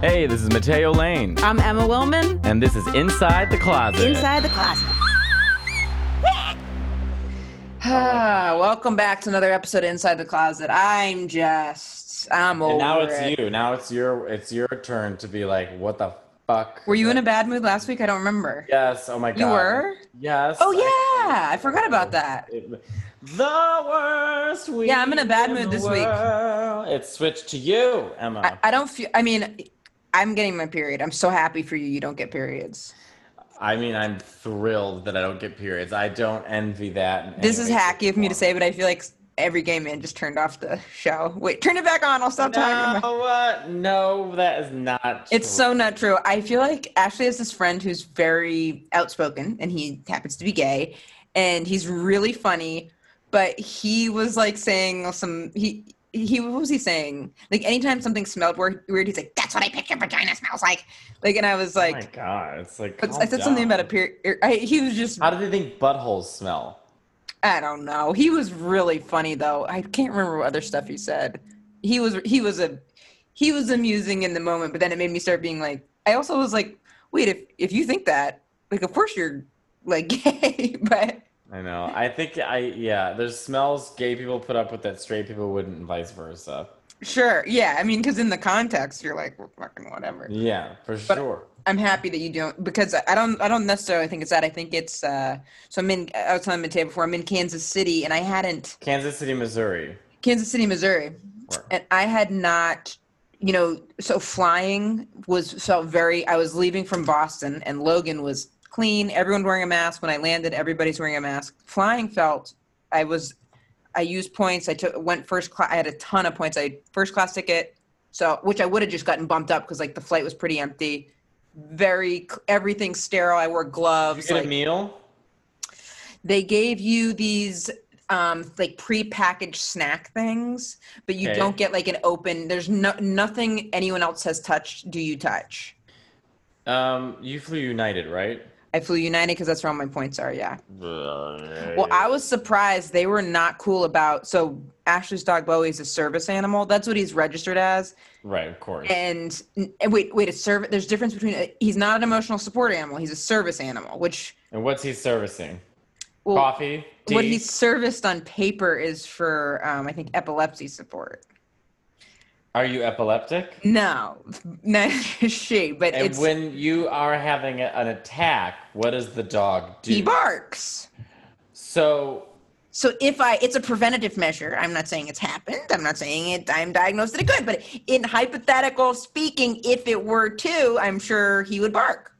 Hey, this is Mateo Lane, I'm Emma Willman. and this is Inside the Closet. Inside the closet. Ah, welcome back to another episode of Inside the Closet. I'm just, I'm over And now it's it. you. Now it's your it's your turn to be like, what the fuck? Were you in a bad mood last week? I don't remember. Yes. Oh my god. You were? Yes. Oh yeah, I forgot about that. It- the worst week. Yeah, I'm in a bad in mood the this week. world. It switched to you, Emma. I, I don't feel. I mean, I'm getting my period. I'm so happy for you. You don't get periods. I mean, I'm thrilled that I don't get periods. I don't envy that. This is hacky of me to say, but I feel like every gay man just turned off the show. Wait, turn it back on. I'll stop talking. About- No, uh, no, that is not. It's so not true. I feel like Ashley has this friend who's very outspoken and he happens to be gay and he's really funny, but he was like saying some he he what was he saying? Like anytime something smelled weird, weird he's like, That's what I picture vagina smells like. Like and I was Oh like my god, it's like. I said something about a period. Er, he was just How do they think buttholes smell? I don't know. He was really funny though. I can't remember what other stuff he said. He was he was a he was amusing in the moment, but then it made me start being like I also was like, wait, if if you think that, like of course you're like gay, but I know. I think I yeah. There's smells gay people put up with that straight people wouldn't, and vice versa. sure. Yeah, I mean cuz in the context you're like well, fucking whatever. Yeah, for But- sure. I'm happy that you don't because I don't I don't necessarily think it's that. I think it's uh so I'm in I was telling Mateo before I'm in Kansas City and I hadn't Kansas City, Missouri. Kansas City, Missouri. Where- and I had not, you know, so flying was felt very. I was leaving from Boston, and Logan was clean. Everyone wearing a mask. When I landed, everybody's wearing a mask. Flying felt. I was. I used points. I took went first class. I had a ton of points. I had first class ticket, so which I would have just gotten bumped up because like the flight was pretty empty. Very everything sterile. I wore Did gloves. you get like- a meal? they gave you these um like pre-packaged snack things but you Okay. don't get like an open there's no nothing anyone else has touched do you touch Um, you flew United, right? I flew united because that's where all my points are yeah well Well, i was surprised they were not cool about so ashley's dog bowie is a service animal that's what he's registered as right, of course. and, and wait wait a service there's difference between a, he's not an emotional support animal he's a service animal which And what's he servicing? well, Coffee, tea. what he's serviced on paper is for um, i think epilepsy support Are you epileptic? No, not she, but And it's when you are having a- an attack, what does the dog do? he barks. So So if I, it's a preventative measure. I'm not saying it's happened. I'm not saying it. I'm diagnosed that it could. But in hypothetical speaking, if it were to, I'm sure he would bark.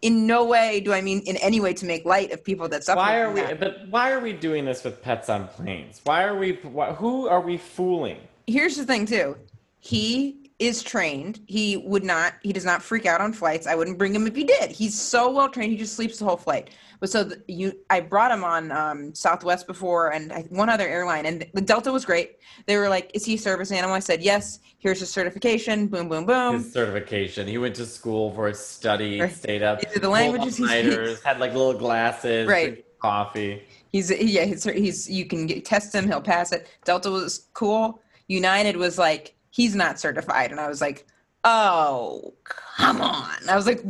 In no way do I mean in any way to make light of people that suffer. why are from we? that. But why are we doing this with pets on planes? Why are we? Why, who are we fooling? Here's the thing too. He is trained. He would not he does not freak out on flights. I wouldn't bring him if he did. He's so well trained he just sleeps the whole flight. But so the, you i brought him on um, southwest before and I, one other airline and the delta was great. They were like is he a service animal? I said yes here's his certification. Boom boom boom. His certification. He went to school for his study, Right. stayed up. These are the languages he's- all-nighters, had like little glasses, Right. coffee. he's yeah he's, he's you can get, test him he'll pass it. Delta was cool united was like he's not certified. And i was like oh come on. I was like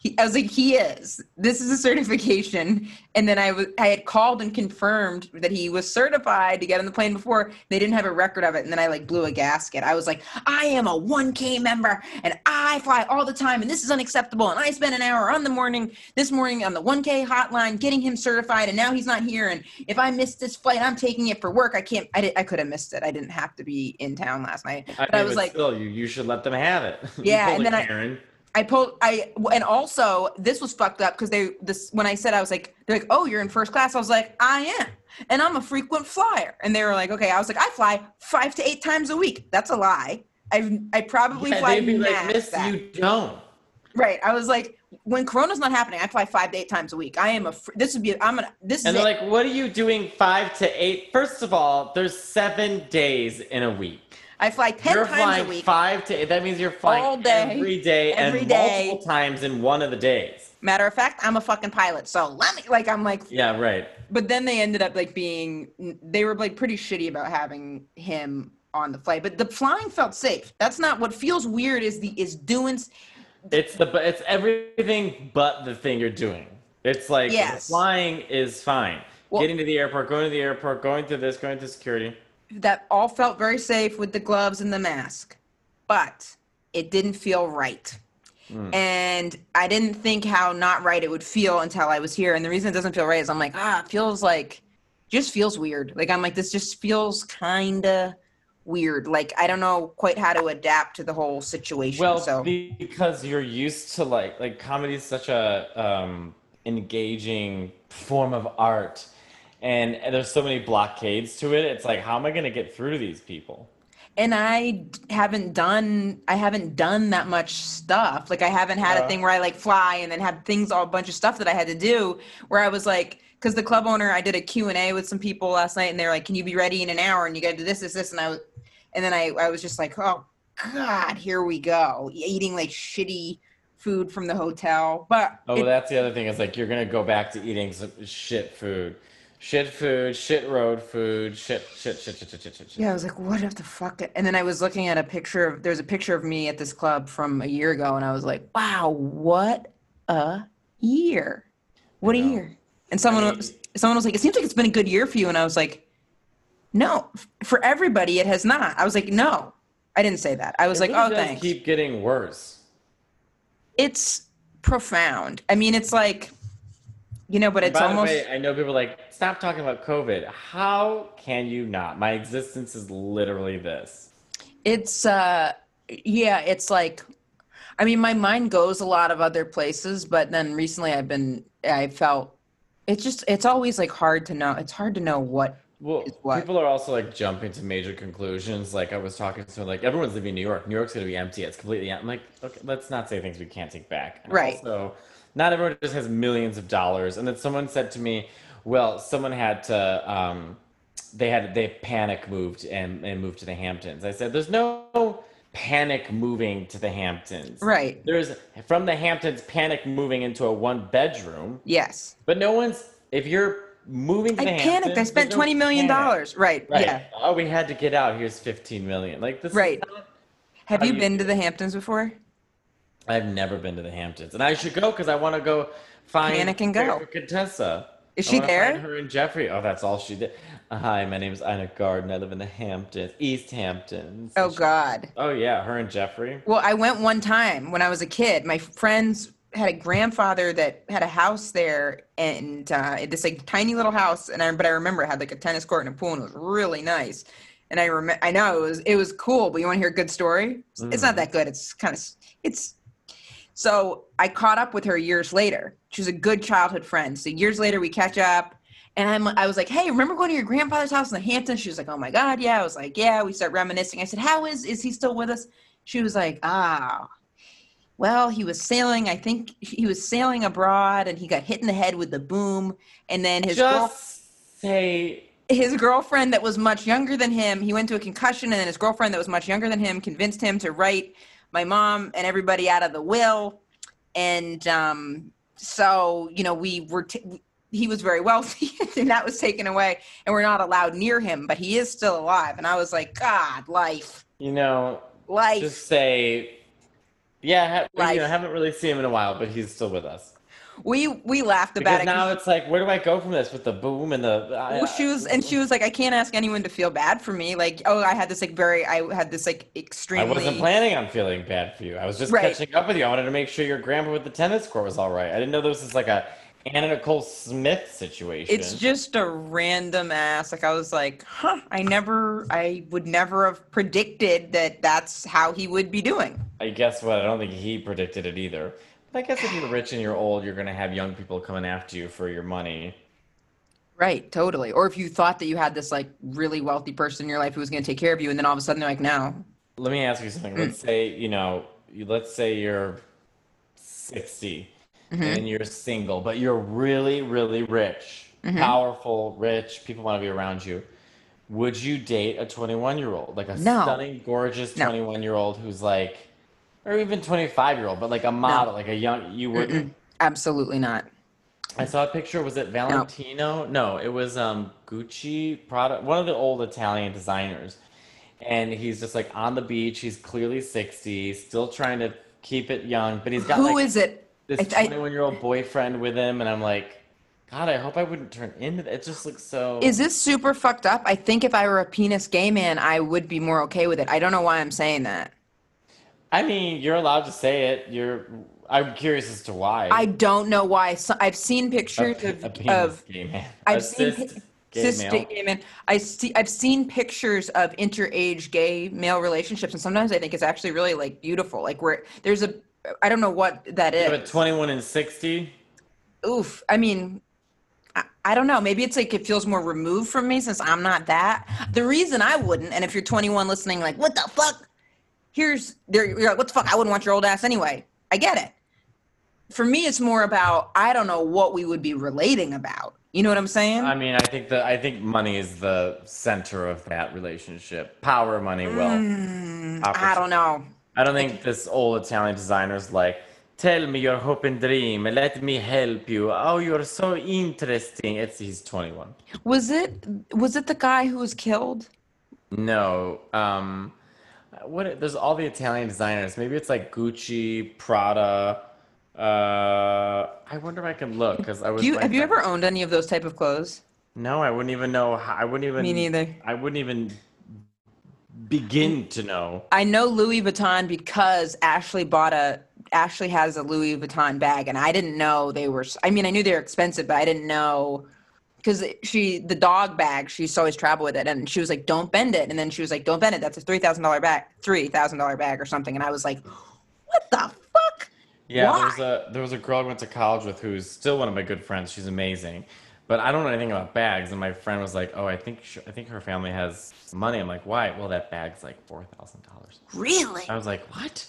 he, I was like, he is. This is a certification. And then I I had called and confirmed that he was certified to get on the plane before. They didn't have a record of it. And then I like blew a gasket. I was like, I am a 1K member and I fly all the time and this is unacceptable. And I spent an hour on the morning, this morning on the 1K hotline getting him certified. And now he's not here. And if I miss this flight, I'm taking it for work. I can't, I, did, I could have missed it. I didn't have to be in town last night. But I, mean, was but like, still, you, you should let them have it. Yeah, and then Karen. I pulled I and also this was fucked up because they this when I said I was like they're like oh you're in first class. I was like I am. And I'm a frequent flyer. And they were like okay. I was like I fly five to eight times a week. That's a lie. I've I probably Yeah, fly they'd be like, Miss, that." you don't. right. I was like when Corona's not happening I fly five to eight times a week. I am a this would be I'm gonna this And they're it. like, what are you doing five to eight? First of all, there's seven days in a week. I fly 10 you're times flying a week. five to. That means you're flying All day, every day every and day. multiple times in one of the days. Matter of fact, I'm a fucking pilot. So let me, like, I'm like, Yeah, right. but then they ended up like being, they were like pretty shitty about having him on the flight, but the flying felt safe. That's not what feels weird. Is the is doing It's the but it's everything but the thing you're doing. It's like Yes. flying is fine. Well- Getting to the airport, going to the airport, going through this, going through security. That all felt very safe with the gloves and the mask, but it didn't feel right. And I didn't think how not right it would feel until I was here. And the reason it doesn't feel right is I'm like, ah, it feels like, just feels weird. Like I'm like, this just feels kind of weird. Like I don't know quite how to adapt to the whole situation. Well, so because you're used to like like comedy is such a um, engaging form of art, and there's so many blockades to it. It's like, how am I going to get through to these people? and i haven't done I haven't done that much stuff. Like I haven't had a thing where I like fly and then have things all a bunch of stuff that I had to do where I was like because the club owner I did a Q&A with some people last night and they're like can you be ready in an hour and you got to do this this this and I was and then I I was just like oh god here we go eating like shitty food from the hotel but Oh, it- that's the other thing. Is like you're gonna go back to eating some shit food, shit food, shit road food, shit, shit, shit, shit, shit, shit, shit. shit. Yeah, I was like, what the fuck? And then I was looking at a picture of there's a picture of me at this club from a year ago, and I was like, wow, what a year. What a know. year. And someone I was someone was like, it seems like it's been a good year for you. And I was like, no, for everybody it has not. I was like, no. I didn't say that. I was It like, really oh does thanks. Keep getting worse. It's profound. I mean, it's like you know, but it's By almost the way, I know people like stop talking about COVID. How can you not? My existence is literally this. It's uh yeah, it's like I mean my mind goes a lot of other places, but then recently I've been I felt it's just it's always like hard to know. It's hard to know what Well, Is what? people are also like jumping to major conclusions. Like I was talking to like everyone's leaving New York. New York's gonna be empty. It's completely. I'm like, okay, let's not say things we can't take back. And Right. Also, not everyone just has millions of dollars. And then someone said to me, well, someone had to. Um, they had they panic moved and and moved to the Hamptons. I said, there's no panic moving to the Hamptons. Right. There's from the Hamptons panic moving into a one bedroom. yes. But no one's if you're moving to I the panicked. I spent no twenty million panic. dollars. Right. Right. Yeah. Oh, we had to get out. Here's 15 million. Like this. is Right. Have you you been to the Hamptons before? I've never been to the Hamptons, and I should go because I want to go find Panic and go. Contessa. Is I she there? Her and Jeffrey. Oh, that's all she did. Hi, my name is Ina Garten. I live in the Hamptons, East Hamptons. Oh she- God. Oh yeah, her and Jeffrey. Well, I went one time when I was a kid. My friends had a grandfather that had a house there, and uh, this like tiny little house. And I, but I remember it had like a tennis court and a pool, and it was really nice. And I remember, I know it was it was cool. But you want to hear a good story? It's not that good. It's kind of it's. So I caught up with her years later. She was a good childhood friend. So years later, we catch up. And I'm, I was like, hey, remember going to your grandfather's house in the Hamptons? She was like, oh my God, yeah. I was like, yeah. We start reminiscing. I said, how is, is he still with us? She was like, ah, well, he was sailing. I think he was sailing abroad and he got hit in the head with the boom. And then his, girl, Just say his girlfriend that was much younger than him, he went to a concussion and then his girlfriend that was much younger than him convinced him to write my mom and everybody out of the will. And um, so, you know, we were, t- he was very wealthy and that was taken away and we're not allowed near him, but he is still alive. And I was like, God, life, you know, life. just say. Yeah, ha- Life. you know, haven't really seen him in a while, but he's still with us. We, we laughed about Because it. now it's like, where do I go from this with the boom and the? well, she was, and she was like, I can't ask anyone to feel bad for me. Like, oh, I had this like very, I had this like extreme. I wasn't planning on feeling bad for you. I was just Right. catching up with you. I wanted to make sure your grandpa with the tennis court was all right. I didn't know this was like a Anna Nicole Smith situation. It's just a random ass. Like I was like, huh. I never, I would never have predicted that that's how he would be doing. I guess what? I don't think he predicted it either. I guess if you're rich and you're old, you're gonna have young people coming after you for your money. Right, totally. Or if you thought that you had this like really wealthy person in your life who was going to take care of you, and then all of a sudden they're like, no. Let me ask you something. Let's say you know, you, let's say you're 60 Mm-hmm. and you're single, but you're really, really rich, Mm-hmm. powerful, rich. People want to be around you. Would you date a 21 year old, like a No. stunning, gorgeous No. 21 year old who's like, or even 25 year old, but like a model, like a young? You wouldn't. Absolutely not. I saw a picture. Was it Valentino? No, it was um Gucci product. One of the old Italian designers. and he's just like on the beach. He's clearly sixty, still trying to keep it young, but he's got Who like is it? this I- I- twenty-one-year-old boyfriend with him, and I'm like, God, I hope I wouldn't turn into that. It just looks so. Is this super fucked up? I think if I were a penis gay man, I would be more okay with it. I don't know why I'm saying that. I mean, you're allowed to say it. You're. I'm curious as to why. I don't know why. So, I've seen pictures a of, penis of gay man. I've a seen cis pi- gay male. gay man. I see. I've seen pictures of interage gay male relationships, and sometimes I think it's actually really like beautiful. Like where there's a, I don't know what that is. But 21 and 60. Oof. I mean, I, I don't know. Maybe it's like it feels more removed from me since I'm not that. The reason I wouldn't, and if you're 21 listening, like, what the fuck? Here's, there, you're like, what the fuck? I wouldn't want your old ass anyway. I get it. For me, it's more about, I don't know what we would be relating about. You know what I'm saying? I mean, I think the I think money is the center of that relationship. Power, money, wealth. Mm, I don't know. I don't think this old Italian designer's like, tell me your hope and dream, let me help you. Oh, you're so interesting. It's he's 21. Was it, was it the guy who was killed? No, um, what? There's all the Italian designers. Maybe it's like Gucci, Prada. Uh, I wonder if I can look because I was. Do you, have you ever owned any of those type of clothes? No, I wouldn't even know. How, I wouldn't even. Me neither. I wouldn't even begin to know. I know Louis Vuitton because Ashley bought a Ashley has a Louis Vuitton bag and I didn't know they were I mean I knew they were expensive but I didn't know cuz she the dog bag she used to always travel with it and she was like don't bend it and then she was like don't bend it that's a $3000 bag $3000 bag or something and I was like what the fuck Yeah, Why? there was a there was a girl I went to college with who's still one of my good friends. She's amazing, but I don't know anything about bags. And my friend was like, "Oh, I think sh I think her family has money." I'm like, "Why?" Well, that bag's like four thousand dollars. really I was like, "What?"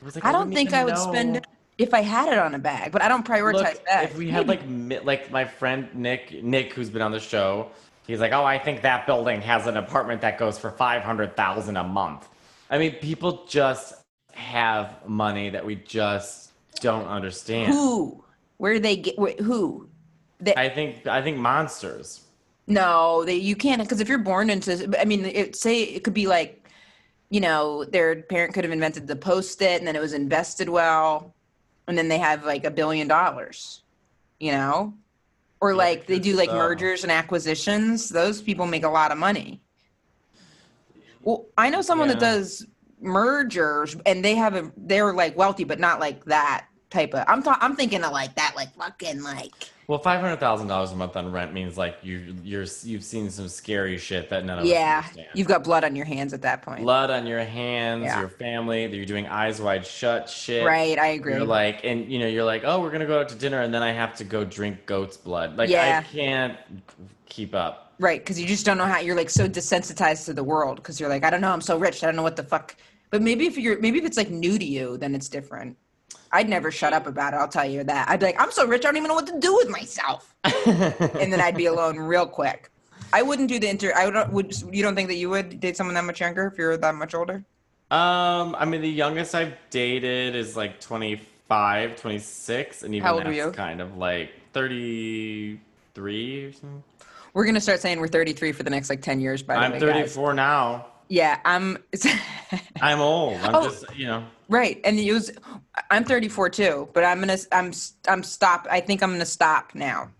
I was like, I don't think I would know." spend it if I had it on a bag but I don't prioritize Look, bags if we had like like my friend Nick Nick who's been on the show, he's like, "Oh, I think that building has an apartment that goes for five hundred thousand a month." I mean, people just have money that we just don't understand. who where they get wh- who they, I think I think monsters. No, they you can't because if you're born into, I mean, it, say it could be like, you know, their parent could have invented the post-it and then it was invested well, and then they have like a billion dollars, you know, or like they do like mergers and acquisitions. Those people make a lot of money. Well, I know someone that does mergers and they have a they're like wealthy, but not like that type of. I'm ta- I'm thinking of like that, like fucking like. Well, five hundred thousand dollars a month on rent means like you you're you've seen some scary shit that none of us Yeah, understand. you've got blood on your hands at that point. blood on your hands, Yeah. your family. You're doing eyes wide shut shit. Right, I agree. You're like, and you know, you're like, oh, we're gonna go out to dinner, and then I have to go drink goat's blood. Like, Yeah. I can't keep up. Right, because you just don't know how you're like so desensitized to the world because you're like, I don't know, I'm so rich, I don't know what the fuck. But maybe if you're maybe if it's like new to you, then it's different. I'd never shut up about it. I'll tell you that. I'd be like, I'm so rich, I don't even know what to do with myself, and then I'd be alone real quick. I wouldn't do the inter. I would. Would you don't think that you would date someone that much younger if you're that much older? Um, I mean, the youngest I've dated is like 25, 26, and even How old were that's you? kind of like 33 or something. We're gonna start saying we're 33 for the next like 10 years. By the I'm way, 34 guys. now. Yeah, I'm. I'm old. I'm Oh. just, you know. Right, and it was. I'm 34 too, but I'm gonna. I'm. I'm stop. I think I'm gonna stop now.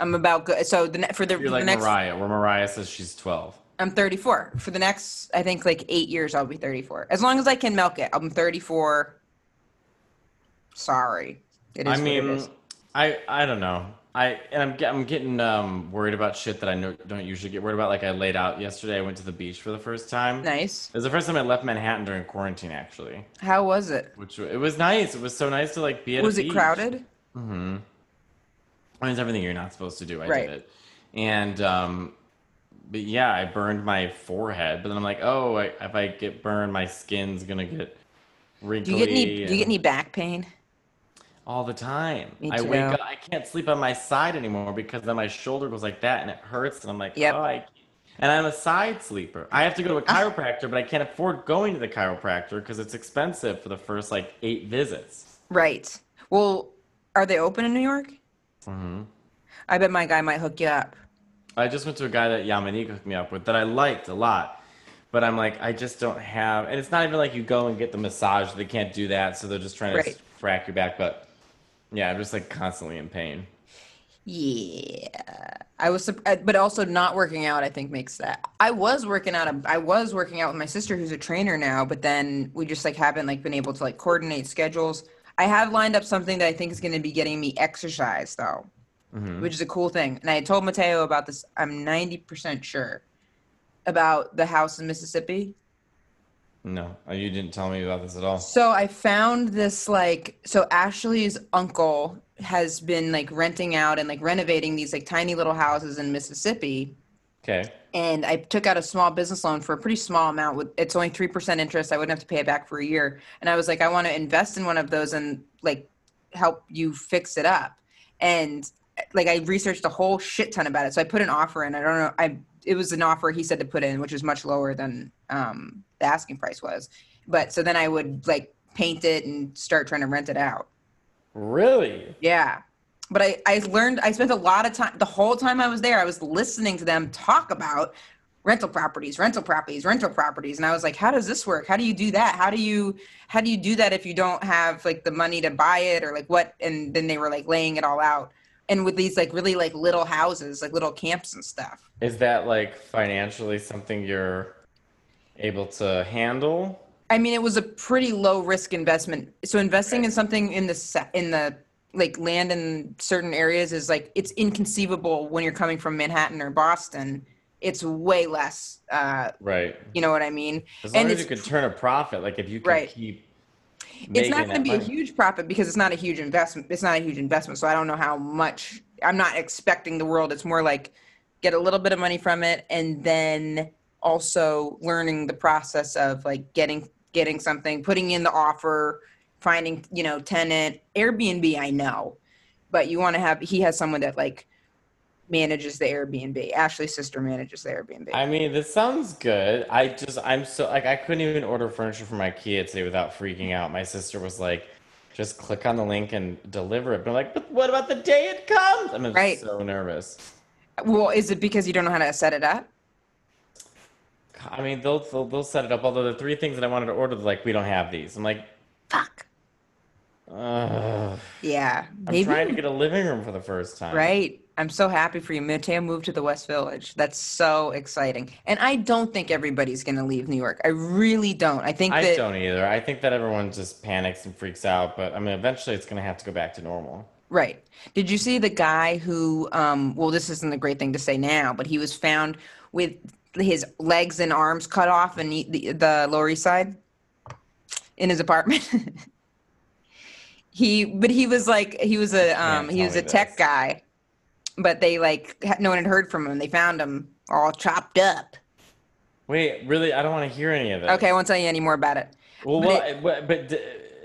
I'm about good. So the for the, You're like the next. Mariah, where Mariah says she's 12. I'm 34 for the next. I think like eight years. I'll be 34 as long as I can milk it. I'm 34. Sorry, it is. I mean. I I don't know. I and I'm I'm getting um worried about shit that I know, don't usually get worried about. Like I laid out yesterday. I went to the beach for the first time. nice. It was the first time I left Manhattan during quarantine, actually. How was it? Which it was nice. It was so nice to like be at. Was it beach. crowded? Mm-hmm. I mean, it's everything you're not supposed to do. I Right. did it, and um, but yeah, I burned my forehead. But then I'm like, oh, I, if I get burned, my skin's gonna get Do wrinkly. you get any? Do you get any back pain? all the time. Me I wake up. Can't sleep on my side anymore because then my shoulder goes like that and it hurts. And I'm like, Yep. oh, I. can't." And I'm a side sleeper. I have to go to a Ah. chiropractor, but I can't afford going to the chiropractor because it's expensive for the first like eight visits. Right. Well, are they open in New York? Mm-hmm. I bet my guy might hook you up. I just went to a guy that Yamanika hooked me up with that I liked a lot. but I'm like, I just don't have, and it's not even like you go and get the massage. They can't do that, so they're just trying to Right. frack your back. But yeah, I'm just like constantly in pain. Yeah, I was, uh, but also not working out. I think makes that. I was working out. I was working out with my sister, who's a trainer now. But then we just like haven't like been able to like coordinate schedules. I have lined up something that I think is going to be getting me exercise though, Mhm. which is a cool thing. And I told Mateo about this. I'm 90% sure about the house in Mississippi. No, uh, you didn't tell me about this at all. So I found this like so Ashley's uncle has been like renting out and like renovating these like tiny little houses in Mississippi. Okay. And I took out a small business loan for a pretty small amount with it's only 3% interest. I wouldn't have to pay it back for a year. And I was like I want to invest in one of those and like help you fix it up. And like I researched a whole shit ton about it. So I put an offer in. I don't know I it was an offer he said to put in which was much lower than um the asking price was. But so then I would like paint it and start trying to rent it out. Really? Yeah. But I, I learned, I spent a lot of time, the whole time I was there, I was listening to them talk about rental properties, rental properties, rental properties. And I was like, how does this work? How do you do that? How do you, how do you do that if you don't have like the money to buy it or like what? And then they were like laying it all out. And with these like really like little houses, like little camps and stuff. Is that like financially something you're able to handle? I mean, it was a pretty low risk investment. So investing in something in the in the like land in certain areas is like it's inconceivable when you're coming from Manhattan or Boston. It's way less. Uh, Right. you know what I mean? As long And as you can turn a profit, like if you can Right. keep. It's not going to be a huge profit because it's not a huge investment. It's not a huge investment, so I don't know how much. I'm not expecting the world. It's more like get a little bit of money from it, and then also learning the process of like getting getting something, putting in the offer, finding you know tenant. Airbnb, I know, but you want to have. He has someone that like manages the Airbnb. Ashley's sister manages the Airbnb. I mean, this sounds good. I just, I'm so, like, I couldn't even order furniture from IKEA today without freaking out. My sister was like, just click on the link and deliver it. But I'm like, but what about the day it comes? I'm Right. so nervous. well, is it because you don't know how to set it up? I mean, they'll, they'll, they'll set it up. Although the three things that I wanted to order, like, we don't have these. I'm like, Fuck. ugh. Yeah, I'm maybe. trying to get a living room for the first time. Right. I'm so happy for you. Mateo moved to the West Village. That's so exciting. And I don't think everybody's going to leave New York. I really don't. I think I that don't either. I think that everyone just panics and freaks out. But I mean, eventually it's going to have to go back to normal. right. Did you see the guy who um well this isn't a great thing to say now, but he was found with his legs and arms cut off in the, the, the Lower East Side in his apartment? he but he was like he was a um he was a tech this. guy. But they like no one had heard from him. They found him all chopped up. Wait, really? I don't want to hear any of it. Okay, I won't tell you any more about it. Well, But well, eh, but, but d-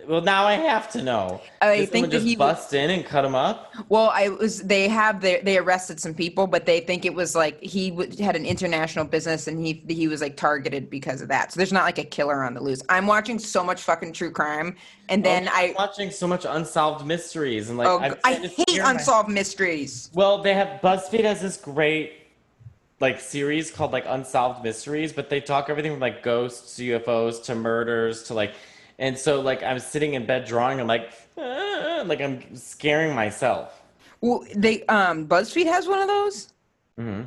well, now I have to know. I Did think just he was- bust in and cut him up? Well, I was. They have. They they arrested some people, but they think it was like he w- had an international business, and he he was like targeted because of that. So there's not like a killer on the loose. I'm watching so much fucking true crime, and then Oh, I I'm watching so much unsolved mysteries and like oh I hate steer my- unsolved mysteries. Well, they have BuzzFeed has this great like series called like Unsolved Mysteries, but they talk everything from like ghosts, UFOs to murders to like, and so like I'm sitting in bed drawing, I'm like, "Ah," like I'm scaring myself. Well, they um BuzzFeed has one of those Mm-hmm.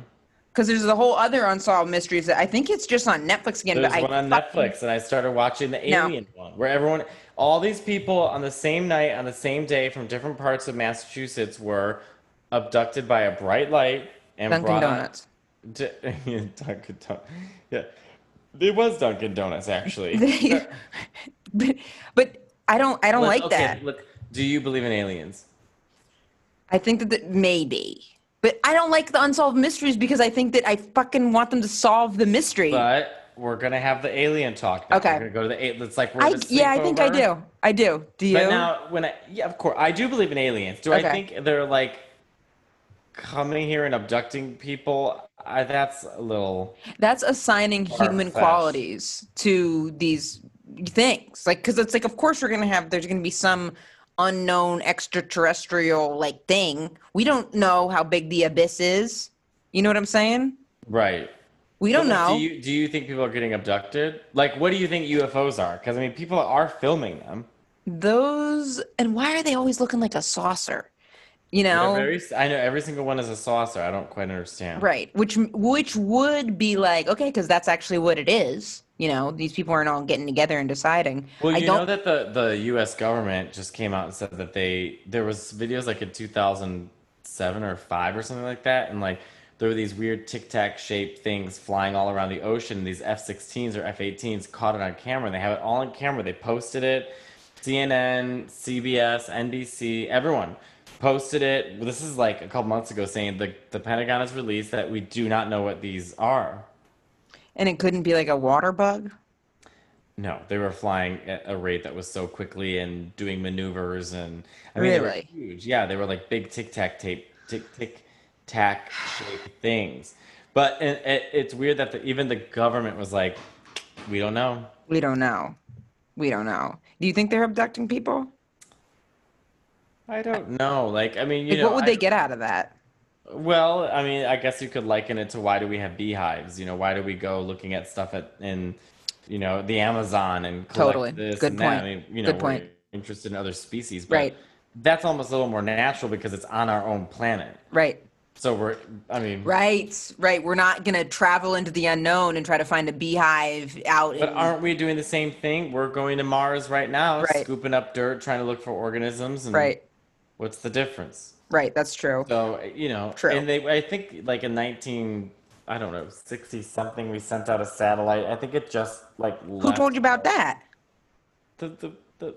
because there's a whole other unsolved mysteries that I think it's just on Netflix again. There's but I one on fucking- Netflix, and I started watching the No. Alien one, where everyone, all these people on the same night, on the same day, from different parts of Massachusetts, were abducted by a bright light and Dunkin' brought on- Donuts. D- Dunkin' Donuts. Yeah, it was Dunkin' Donuts actually. But, but I don't. I don't Look, like okay, that. Look, do you believe in aliens? I think that the, maybe, but I don't like the unsolved mysteries because I think that I fucking want them to solve the mystery. But we're gonna have the alien talk. Now. Okay. We're gonna go to the. a- It's like we're I yeah, I think I do. I do. Do you? But now, when I yeah, of course, I do believe in aliens. Do I think they're like coming here and abducting people? I, that's a little. That's assigning human qualities to these things, like because it's like, of course, we're gonna have. There's gonna be some unknown extraterrestrial like thing. We don't know how big the abyss is. You know what I'm saying? Right. We don't know. Do you do you think people are getting abducted? Like, what do you think UFOs are? Because I mean, people are filming them. Those and why are they always looking like a saucer? You know, very, I know every single one is a saucer. I don't quite understand. right? Which which would be like okay, because that's actually what it is. You know, these people aren't all getting together and deciding. Well, I you don't. know that the the U.S. government just came out and said that they there was videos like in 2007 or five or something like that, and like there were these weird tic tac shaped things flying all around the ocean. These F-16s or F-18s caught it on camera, and they have it all on camera. They posted it. CNN, CBS, NBC, everyone posted it. This is like a couple months ago, saying the the Pentagon has released that we do not know what these are. And it couldn't be like a water bug. No, they were flying at a rate that was so quickly and doing maneuvers and I mean they were Really? huge. Yeah, they were like big tic tac tape, tic tic tac shaped things. But it, it, it's weird that the, even the government was like, we don't know. We don't know. We don't know. Do you think they're abducting people? I don't know. Like, I mean, you Like, know, what would I- they get out of that? Well, I mean, I guess you could liken it to why do we have beehives? You know, why do we go looking at stuff at in, you know, the Amazon and collect Totally. this Good and that? I mean, you know, Good point. we're interested in other species, but Right. that's almost a little more natural because it's on our own planet. Right. So we're, I mean, Right. Right. We're not gonna travel into the unknown and try to find a beehive out. but in, aren't we doing the same thing? We're going to Mars right now, Right. scooping up dirt, trying to look for organisms, and right. what's the difference? Right. That's true. So you know, True. and they, I think, like in nineteen, I don't know, sixty something, we sent out a satellite. I think it just like Who told you about that? the the the,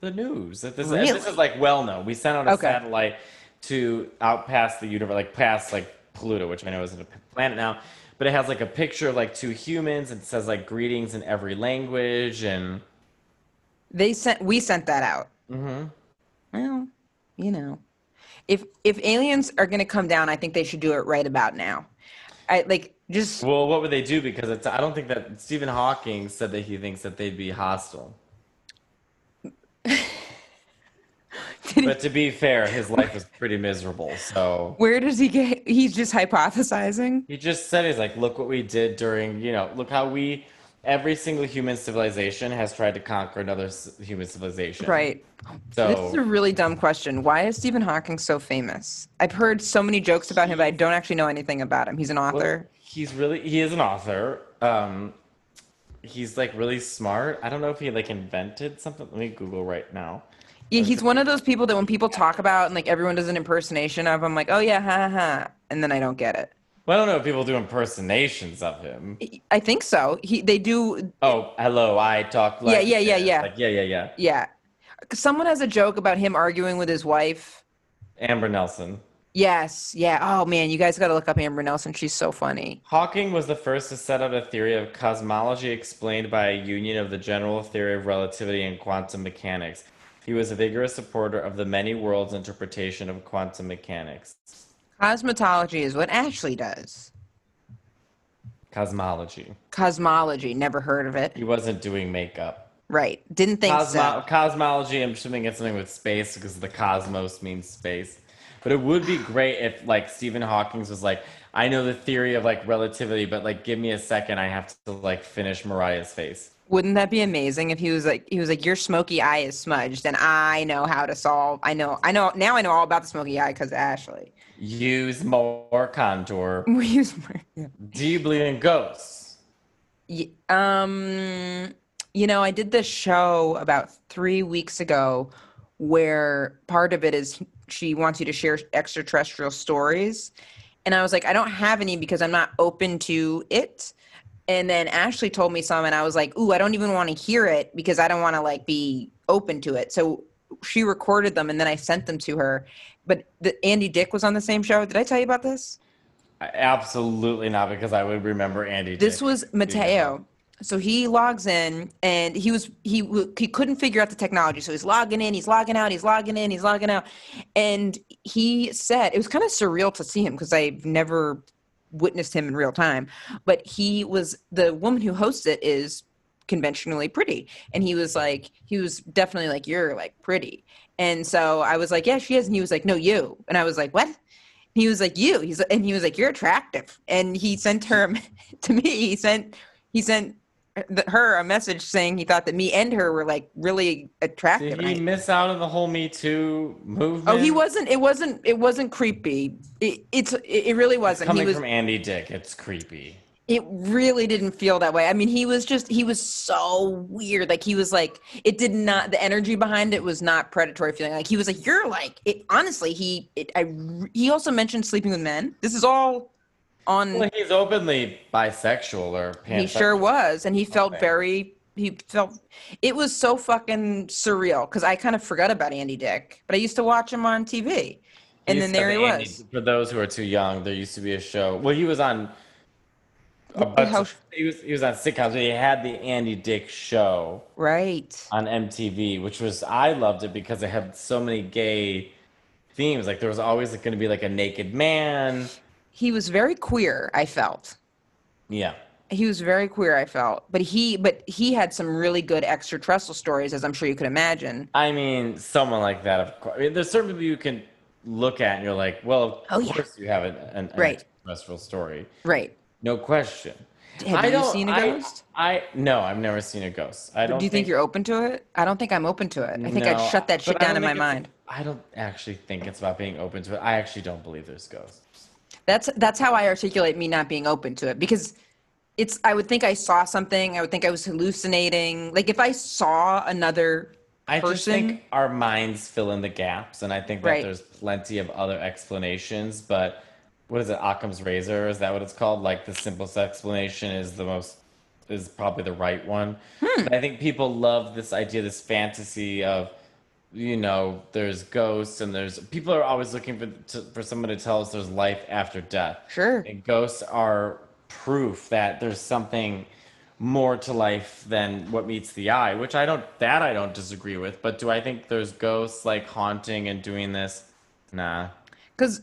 the news. That this, Really? this is like well known. We sent out a Okay. satellite to out past the universe, like past like Pluto, which I know isn't a planet now, but it has like a picture of like two humans and it says like greetings in every language and. They sent. We sent that out. Mm-hmm. Well, you know, if if aliens are gonna come down, I think they should do it right about now. I like just Well, what would they do? Because it's, I don't think that Stephen Hawking said that he thinks that they'd be hostile. But to be fair, his life was pretty miserable. So where does he get? He's just hypothesizing. he just said, he's like, look what we did during, you know, look how we, every single human civilization has tried to conquer another human civilization. Right. So This is a really dumb question. Why is Stephen Hawking so famous? I've heard so many jokes about him, but I don't actually know anything about him. He's an well, author. he's really, he is an author. Um, he's like really smart. I don't know if he like invented something. Let me Google right now. Yeah, he's one of those people that when people talk about and like everyone does an impersonation of, I'm like, oh yeah, ha ha, ha, and then I don't get it. Well, I don't know if people do impersonations of him. I think so. He they do. Oh, hello, I talk like Yeah, yeah, yeah, yeah. Like, yeah, yeah, yeah. Yeah. Someone has a joke about him arguing with his wife. Amber Nelson. Yes. Yeah. Oh man, you guys got to look up Amber Nelson. She's so funny. Hawking was the first to set out a theory of cosmology explained by a union of the general theory of relativity and quantum mechanics. He was a vigorous supporter of the many worlds interpretation of quantum mechanics. Cosmetology is what Ashley does. Cosmology. Cosmology. Never heard of it. He wasn't doing makeup. Right. Didn't think Cosmo- so. Cosmology, I'm assuming it's something with space because the cosmos means space. But it would be great if like Stephen Hawking was like, I know the theory of like relativity, but like give me a second, I have to like finish Mariah's face. Wouldn't that be amazing if he was like he was like your smoky eye is smudged and I know how to solve I know I know now I know all about the smoky eye because Ashley. Use more contour. We use more- yeah. Do you believe in ghosts? Ye- Um, you know, I did this show about three weeks ago where part of it is she wants you to share extraterrestrial stories. And I was like, I don't have any because I'm not open to it. And then Ashley told me some, and I was like, Ooh, I don't even want to hear it because I don't want to like be open to it. So she recorded them and then I sent them to her. But the, Andy Dick was on the same show. Did I tell you about this? Absolutely not, because I would remember Andy. This Dick. was Mateo. So he logs in and he was he he couldn't figure out the technology. So he's logging in, he's logging out, he's logging in, he's logging out, and he said it was kind of surreal to see him because I've never witnessed him in real time. But he was the woman who hosts it is conventionally pretty, and he was like he was definitely like you're like pretty, and so I was like yeah she is, and he was like no you, and I was like what, he was like you. He's and he was like you're attractive. And he sent her to me. He sent he sent her a message saying he thought that me and her were like really attractive. Did he I- miss out on the whole Me Too movement? oh he wasn't it wasn't it wasn't creepy. It, it's it, really wasn't. Coming he was from Andy Dick. It's creepy. It really didn't feel that way. I mean he was just he was so weird. Like he was like it did not the energy behind it was not predatory feeling. Like he was like you're like it honestly he it, i he also mentioned sleeping with men. This is all on Well, he's openly bisexual or he sure was and he felt very he felt it was so fucking surreal because i kind of forgot about andy dick but i used to watch him on tv and then there he Andy- was. For those who are too young, there used to be a show. Well, he was on. Uh, a bunch how- of, he was he was on sitcoms. But he had the Andy Dick show right on MTV, which was I loved it because it had so many gay themes. Like there was always like, going to be like a naked man. he was very queer i felt Yeah. he was very queer i felt but he but he had some really good extraterrestrial stories as i'm sure you could imagine I mean, someone like that. Of course, I mean, there's certain people you can look at and you're like, well, of Oh, yeah. course you have an, an, an Right. extraterrestrial story. right No question. have I you seen a ghost I, no, I've never seen a ghost. I don't. do you think, you're open to it i don't think i'm open to it i think No, i'd shut that shit down in my mind I don't actually think it's about being open to it. I actually don't believe there's ghosts. That's that's how I articulate me not being open to it because it's I would think I saw something, I would think I was hallucinating. Like if I saw another I just think our minds fill in the gaps, and I think that Right. there's plenty of other explanations. But what is it, Occam's razor? Is that what it's called? Like the simplest explanation is the most is probably the right one. Hmm. But I think people love this idea, this fantasy of you know, there's ghosts, and there's people are always looking for to, for someone to tell us there's life after death. Sure. And ghosts are proof that there's something more to life than what meets the eye, which I don't that I don't disagree with. But do I think there's ghosts like haunting and doing this? Nah. because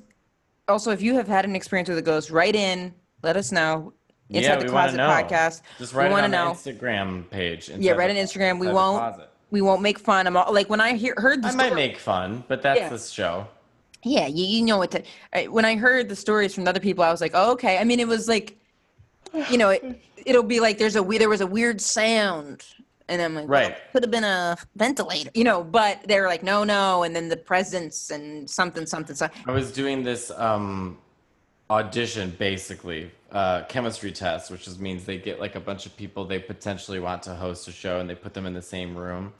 also if you have had an experience with a ghost, write in, let us know. Inside yeah, the we Closet know. podcast. Just we write it want to on know. the Instagram page. Yeah, write the- on Instagram. We won't Closet. we won't make fun. I'm all, like when I hear heard the I might make fun, but that's Yeah. this show. Yeah, you, you know what to. I- When I heard the stories from the other people, I was like, oh, okay. I mean, it was like, you know, it, it'll be like there's a there was a weird sound, and I'm like, well, Right. could have been a ventilator, you know. But they were like, no, no, and then the presence and something, something, something. I was doing this um, audition, basically, uh, chemistry test, which just means they get like a bunch of people they potentially want to host a show, and they put them in the same room,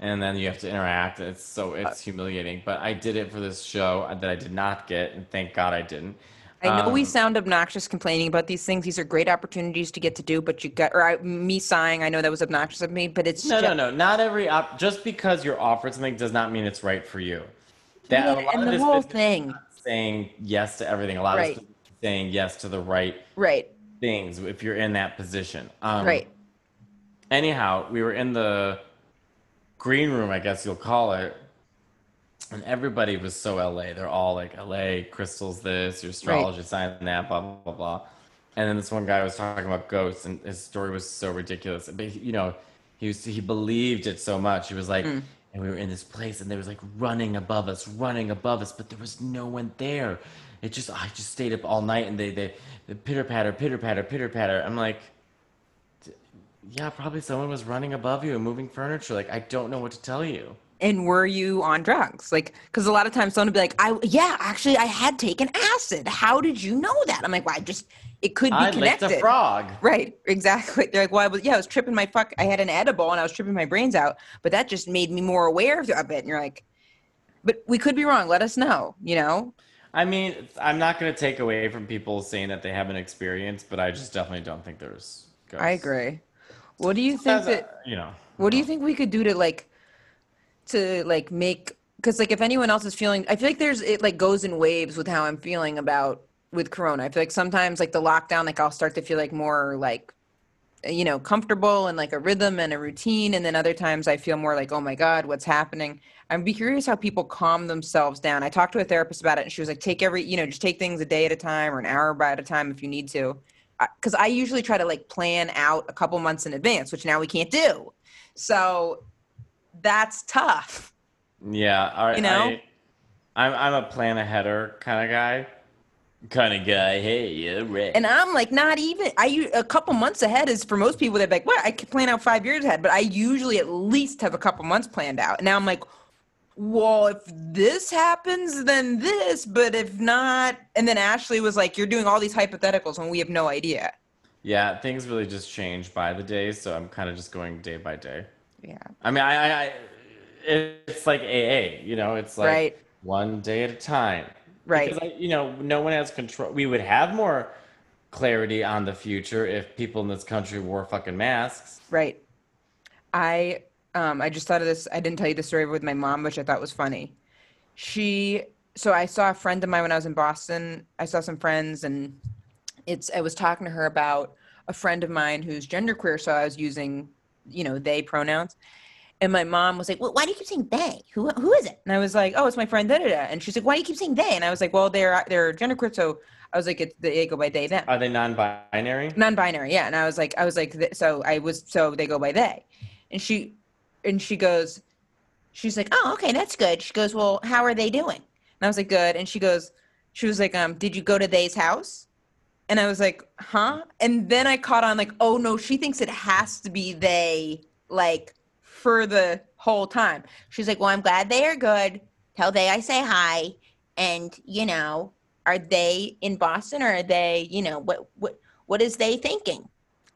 and then you have to interact. It's so it's humiliating. But I did it for this show that I did not get, and thank God I didn't. I know we Um, sound obnoxious complaining about these things. These are great opportunities to get to do, but you got or I, me sighing. I know that was obnoxious of me, but it's No, ju- no, no. Not every op- just because you're offered something does not mean it's right for you. That Yeah, and the whole thing. saying yes to everything. A lot Right. of saying yes to the right right, things if you're in that position. Um, right. Anyhow, we were in the green room, I guess you'll call it, and everybody was so LA. They're all like LA, crystals this, your astrology sign that, blah blah blah blah. And then this one guy was talking about ghosts, and his story was so ridiculous. But you know, he was he believed it so much. He was like, Mm. and we were in this place, and there was like running above us, running above us, but there was no one there. It just I just stayed up all night, and they they, they pitter patter, pitter patter, pitter patter. I'm like. Yeah, probably someone was running above you and moving furniture. Like, I don't know what to tell you. And were you on drugs like because a lot of times someone would be like i yeah actually i had taken acid how did you know that i'm like well i just it could be I licked connected a frog. right exactly they're like well I was, yeah i was tripping my fuck i had an edible and i was tripping my brains out but that just made me more aware of it and you're like but we could be wrong let us know you know I mean, I'm not going to take away from people saying that they have an experience, but I just definitely don't think there's. Ghosts. i agree what do you think As that a- you know. What do you think we could do to like to like make because like if anyone else is feeling I feel like there's it like goes in waves with how I'm feeling about with corona. I feel like sometimes like the lockdown like I'll start to feel like more like you know comfortable and like a rhythm and a routine and then other times I feel more like oh my god what's happening. I'd be curious how people calm themselves down. I talked to a therapist about it and she was like take every you know just take things a day at a time or an hour by at a time if you need to. Because I usually try to like plan out a couple months in advance, which now we can't do. So that's tough. Yeah. I, You know? I, I'm I'm a plan aheader kind of guy. Kind of guy. Hey, yeah, right. And I'm like, not even. I a couple months ahead is for most people. They're like, what? I can plan out five years ahead, but I usually at least have a couple months planned out. And now I'm like, well, if this happens, then this. But if not, and then Ashley was like, you're doing all these hypotheticals when we have no idea. yeah, things really just change by the day, so I'm kind of just going day by day. Yeah. I mean, I, I, I it's like AA, you know, it's like Right. one day at a time. Right. Because I, you know, no one has control. We would have more clarity on the future if people in this country wore fucking masks. Right. I um I just thought of this. I didn't tell you the story with my mom, which I thought was funny. She so I saw a friend of mine when I was in Boston. I saw some friends and it's I was talking to her about a friend of mine who's genderqueer, so I was using, you know, they pronouns. And my mom was like, "Well, why do you keep saying they? Who who is it?" And I was like, "Oh, it's my friend da da da." And she's like, "Why do you keep saying they?" And I was like, "Well, they're they're genderqueer, so I was like, it's, they go by they them." Are they non-binary? non-binary yeah and i was like i was like so i was so they go by they and she and she goes she's like oh okay that's good she goes well how are they doing and i was like good and she goes she was like um did you go to they's house and i was like huh and then i caught on like oh no she thinks it has to be they like for the whole time she's like well i'm glad they are good tell they i say hi and you know are they in boston or are they you know what what what is they thinking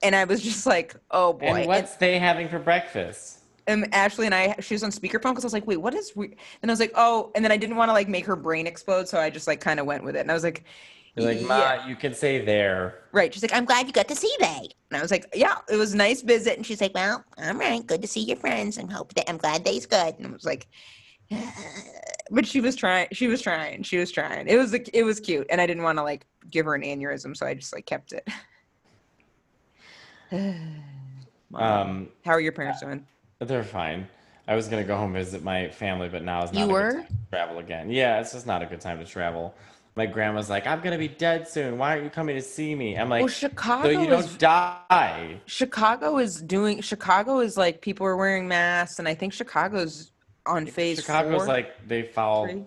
and i was just like oh boy And what's they having for breakfast? and Ashley and I, she was on speakerphone because I was like, wait, what is? we-? And I was like, oh, and then I didn't want to like make her brain explode, so I just like kind of went with it, and I was like, You're like, yeah, Ma, you can say there. right. She's like, I'm glad you got to see they, and I was like, yeah, it was a nice visit, and she's like, well, all right, good to see your friends, and hope that I'm glad they's good, and I was like, but she was trying, she was trying, she was trying. It was like, it was cute, and I didn't want to like give her an aneurysm, so I just like kept it. Um, How are your parents doing? they're fine. I was gonna go home and visit my family, but now is not You a good were? time to travel again. Yeah, it's just not a good time to travel. My grandma's like, I'm gonna be dead soon. Why aren't you coming to see me? I'm like, Well, so Chicago you is don't die. Chicago is doing. Chicago is like people are wearing masks, and I think Chicago's on phase Chicago's four. like they follow three.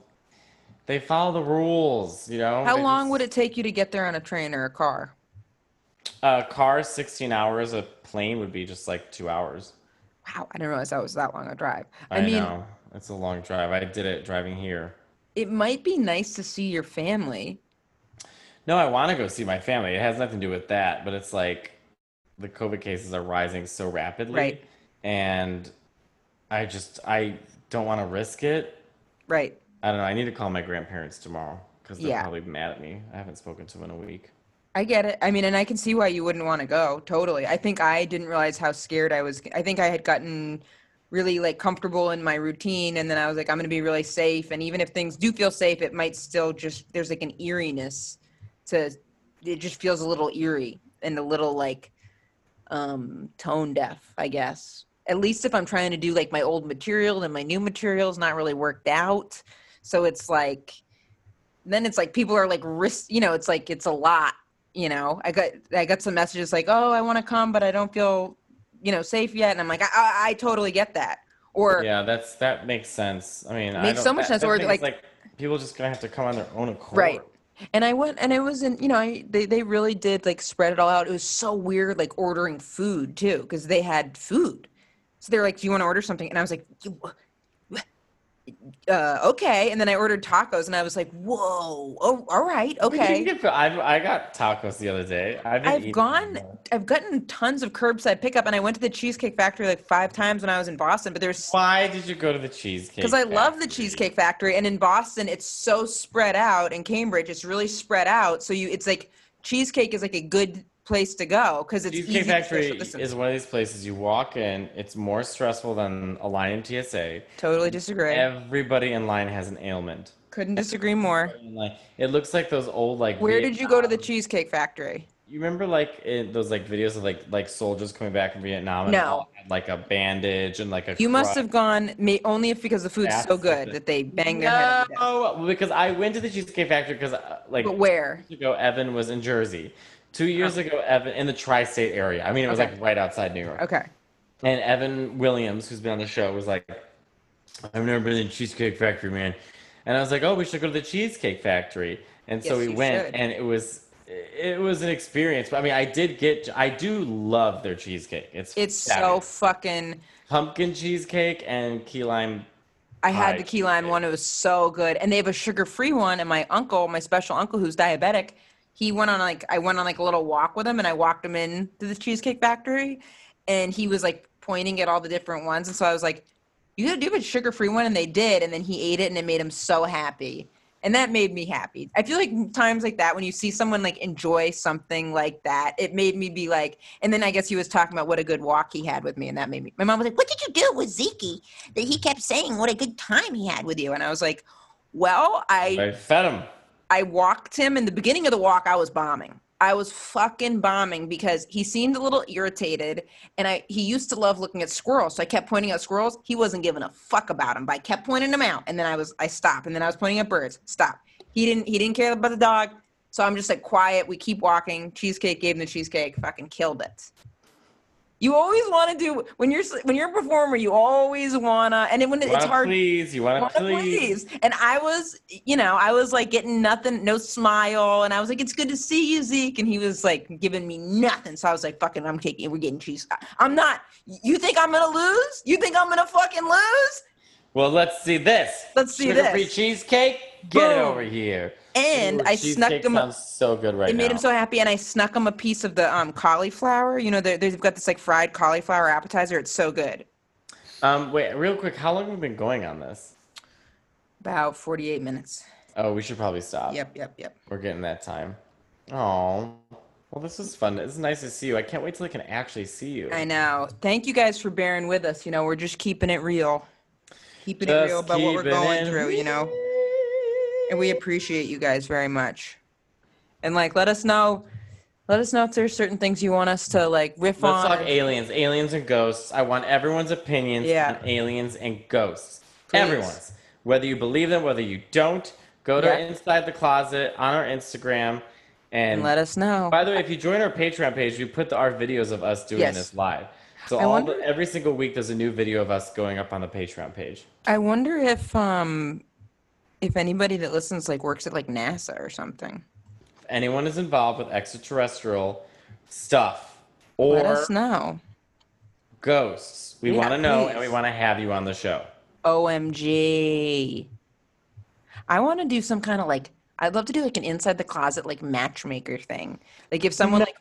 they follow the rules, you know. How They long just- would it take you to get there on a train or a car? A car, 16 hours. A plane would be just like two hours. Wow, I didn't realize that was that long a drive. I, I, mean, know it's a long drive. I did it driving here. It might be nice to see your family. No, I want to go see my family. It has nothing to do with that, but it's like the COVID cases are rising so rapidly, Right. and I just I don't want to risk it. Right. I don't know. I need to call my grandparents tomorrow because they're Yeah. probably mad at me. I haven't spoken to them in a week. I get it. I mean, and I can see why you wouldn't want to go. Totally. I think I didn't realize how scared I was. I think I had gotten really like comfortable in my routine and then I was like I'm to be really safe and even if things do feel safe it might still just there's like an eeriness to it just feels a little eerie and a little like um tone deaf, I guess. At least if I'm trying to do like my old material and my new material is not really worked out. So it's like then it's like people are like risk you know it's like it's a lot you know i got i got some messages like oh i want to come but i don't feel you know safe yet and i'm like i, I, I totally get that. Or Yeah, that's that makes sense. I mean, I Makes don't- so much that- sense, that or, is, like- people just gonna have to come on their own accord. right. And i went and it was in you know I, they, they really did like spread it all out. It was so weird like ordering food too because they had food. So they're like do you want to order something? And i was like "You- uh, okay and then i ordered tacos and i was like whoa oh all right okay I I got tacos the other day. I've, I've gone, them. I've gotten tons of curbside pickup, and I went to the Cheesecake Factory like five times when I was in Boston. But there's Why did you go to the cheesecake? because I love the Cheesecake Factory, and in Boston it's so spread out. In Cambridge, it's really spread out. So you, it's like cheesecake is like a good place to go because it's Factory is one of these places you walk in. It's more stressful than a line in TSA. Totally disagree. Everybody in line has an ailment. Couldn't disagree more. It looks like those old like. Where did you go to the Cheesecake Factory? You remember like in those like videos of like like soldiers coming back from Vietnam and No. had, like a bandage and like a. You must have gone may, only if because the food's so good that they bang their head. every day. No, because I went to the Cheesecake Factory because uh, like But where? ago Evan was in Jersey. Two years ago, Evan in the tri-state area. I mean, it was Okay. like right outside New York. Okay. And Evan Williams, who's been on the show, was like, "I've never been in Cheesecake Factory, man." and I was like, "Oh, we should go to the Cheesecake Factory." And so Yes, we went, should. and it was it was an experience. But I mean, I did get I do love their cheesecake. It's It's so fucking. pumpkin cheesecake and key lime. I had the key lime one. It was so good, and they have a sugar-free one. And my uncle, my special uncle, who's diabetic, he went on like I went on like a little walk with him, and I walked him in to the Cheesecake Factory, and he was like pointing at all the different ones, and so I was like, "You gotta do a sugar-free one," and they did, and then he ate it, and it made him so happy. And that made me happy. I feel like times like that, when you see someone like enjoy something like that, it made me be like. And then I guess he was talking about what a good walk he had with me, and that made me. My mom was like, "What did you do with Zeke that he kept saying what a good time he had with you?" And I was like, "Well, I I fed him. I walked him in the beginning of the walk. I was bombing. I was fucking bombing because he seemed a little irritated, and I he used to love looking at squirrels. So I kept pointing at squirrels. He wasn't giving a fuck about them, but I kept pointing them out, and then I was I stopped, and then I was pointing at birds. Stop. He didn't he didn't care about the dog, so I'm just like quiet. We keep walking. Cheesecake gave him the cheesecake. Fucking killed it. You always want to do when you're when you're a performer. You always wanna, and when You it's wanna hard please? You want wanna please? please. And I was, you know, I was like getting nothing, no smile. And I was like, it's good to see you, Zeke. And he was like giving me nothing. So I was like, fucking, I'm taking, we're getting cheese. I'm not, you think I'm going to lose? You think I'm going to fucking lose? Well, let's see this. Let's see Sugar-free this. cheesecake. Get it Boom. over here. And Ooh, I snuck him, Sounds so good right now. it made now. him so happy. And I snuck him a piece of the um, cauliflower. You know, they- they've got this like fried cauliflower appetizer. It's so good. Um, wait, real quick. How long have we been going on this? About 48 minutes. Oh, we should probably stop. Yep, yep, yep. We're getting that time. Oh. Well, this is fun. It's nice to see you. I can't wait till I can actually see you. I know. Thank you guys for bearing with us. You know, we're just keeping it real. Keeping it real about what we're going through, you know. And we appreciate you guys very much. And like let us know let us know if there's certain things you want us to like riff Let's on. talk aliens, aliens and ghosts. I want everyone's opinions Yeah. on aliens and ghosts. Please. Everyone's. Whether you believe them, whether you don't, go to Yeah. Inside the Closet on our Instagram. And, and let us know. by the way, if you join our Patreon page, we put the, our videos of us doing Yes. this live. So I all wonder- the, every single week, there's a new video of us going up on the Patreon page. I wonder if um if anybody that listens like works at like NASA or something. If anyone is involved with extraterrestrial stuff or Let us know. ghosts, we Yeah, want to know and we want to have you on the show. OMG. I want to do some kind of like I'd love to do like an inside the closet like matchmaker thing. Like if someone like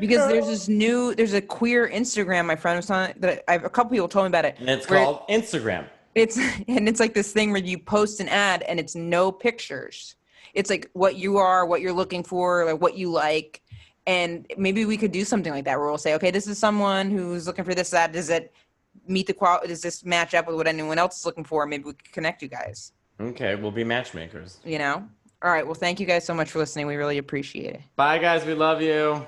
because there's this new there's a queer Instagram my friend was telling that I, a couple people told me about it. And it's where called Instagram. it's and it's like this thing where you post an ad and it's no pictures. It's like what you are, what you're looking for, like what you like. And maybe we could do something like that where we'll say, okay, this is someone who's looking for this ad. Does it meet the qual? Does this match up with what anyone else is looking for? Maybe we could connect you guys. Okay, we'll be matchmakers. You know. All right. Well, thank you guys so much for listening. We really appreciate it. Bye, guys. We love you.